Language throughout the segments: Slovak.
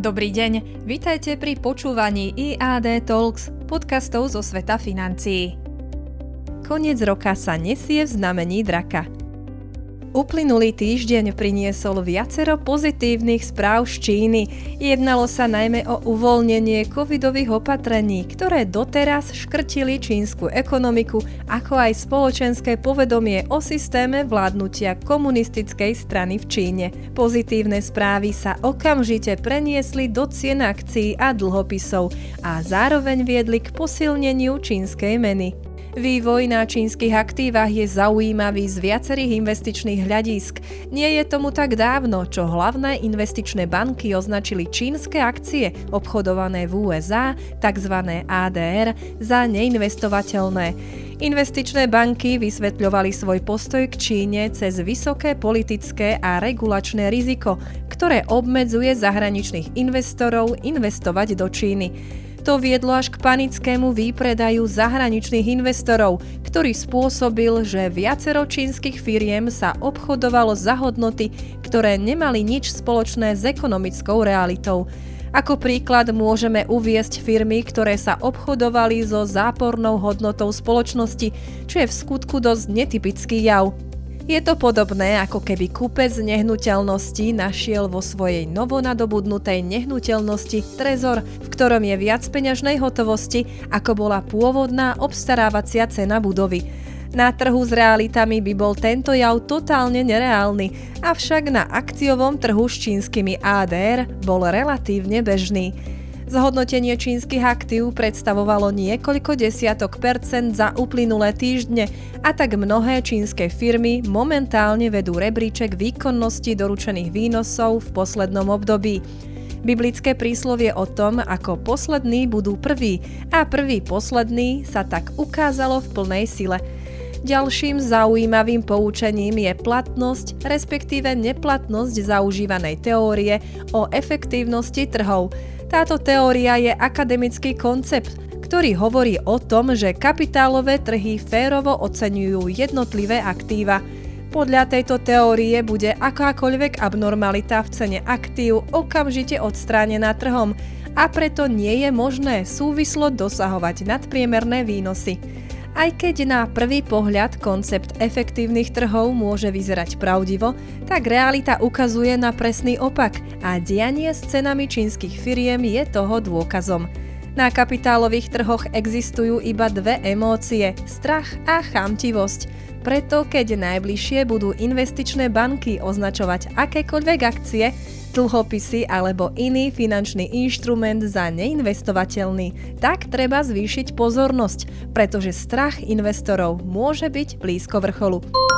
Dobrý deň, vitajte pri počúvaní IAD Talks, podcastov zo sveta financií. Koniec roka sa nesie v znamení draka – Uplynulý týždeň priniesol viacero pozitívnych správ z Číny. Jednalo sa najmä o uvoľnenie covidových opatrení, ktoré doteraz škrtili čínsku ekonomiku, ako aj spoločenské povedomie o systéme vládnutia komunistickej strany v Číne. Pozitívne správy sa okamžite preniesli do cien akcií a dlhopisov a zároveň viedli k posilneniu čínskej meny. Vývoj na čínskych aktívach je zaujímavý z viacerých investičných hľadisk. Nie je tomu tak dávno, čo hlavné investičné banky označili čínske akcie obchodované v USA, tzv. ADR, za neinvestovateľné. Investičné banky vysvetľovali svoj postoj k Číne cez vysoké politické a regulačné riziko, ktoré obmedzuje zahraničných investorov investovať do Číny. To viedlo až k panickému výpredaju zahraničných investorov, ktorý spôsobil, že viacero čínskych firiem sa obchodovalo za hodnoty, ktoré nemali nič spoločné s ekonomickou realitou. Ako príklad môžeme uviesť firmy, ktoré sa obchodovali so zápornou hodnotou spoločnosti, čo je v skutku dosť netypický jav. Je to podobné, ako keby kúpec nehnuteľnosti našiel vo svojej novonadobudnutej nehnuteľnosti trezor, v ktorom je viac peňažnej hotovosti, ako bola pôvodná obstarávacia cena budovy. Na trhu s realitami by bol tento jav totálne nereálny, avšak na akciovom trhu s čínskymi ADR bol relatívne bežný. Zhodnotenie čínskych aktív predstavovalo niekoľko desiatok percent za uplynulé týždne a tak mnohé čínske firmy momentálne vedú rebríček výkonnosti doručených výnosov v poslednom období. Biblické príslovie o tom, ako poslední budú prví a prvý posledný sa tak ukázalo v plnej sile. Ďalším zaujímavým poučením je platnosť, respektíve neplatnosť zaužívanej teórie o efektívnosti trhov, táto teória je akademický koncept, ktorý hovorí o tom, že kapitálové trhy férovo oceňujú jednotlivé aktíva. Podľa tejto teórie bude akákoľvek abnormalita v cene aktív okamžite odstránená trhom a preto nie je možné súvislo dosahovať nadpriemerné výnosy. Aj keď na prvý pohľad koncept efektívnych trhov môže vyzerať pravdivo, tak realita ukazuje na presný opak a dianie s cenami čínskych firiem je toho dôkazom. Na kapitálových trhoch existujú iba dve emócie – strach a chamtivosť. Preto keď najbližšie budú investičné banky označovať akékoľvek akcie, dlhopisy alebo iný finančný inštrument za neinvestovateľný, tak treba zvýšiť pozornosť, pretože strach investorov môže byť blízko vrcholu.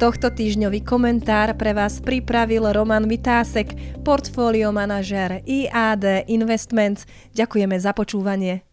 Tohto týždňový komentár pre vás pripravil Roman Vitásek, portfólio manažer IAD Investments. Ďakujeme za počúvanie.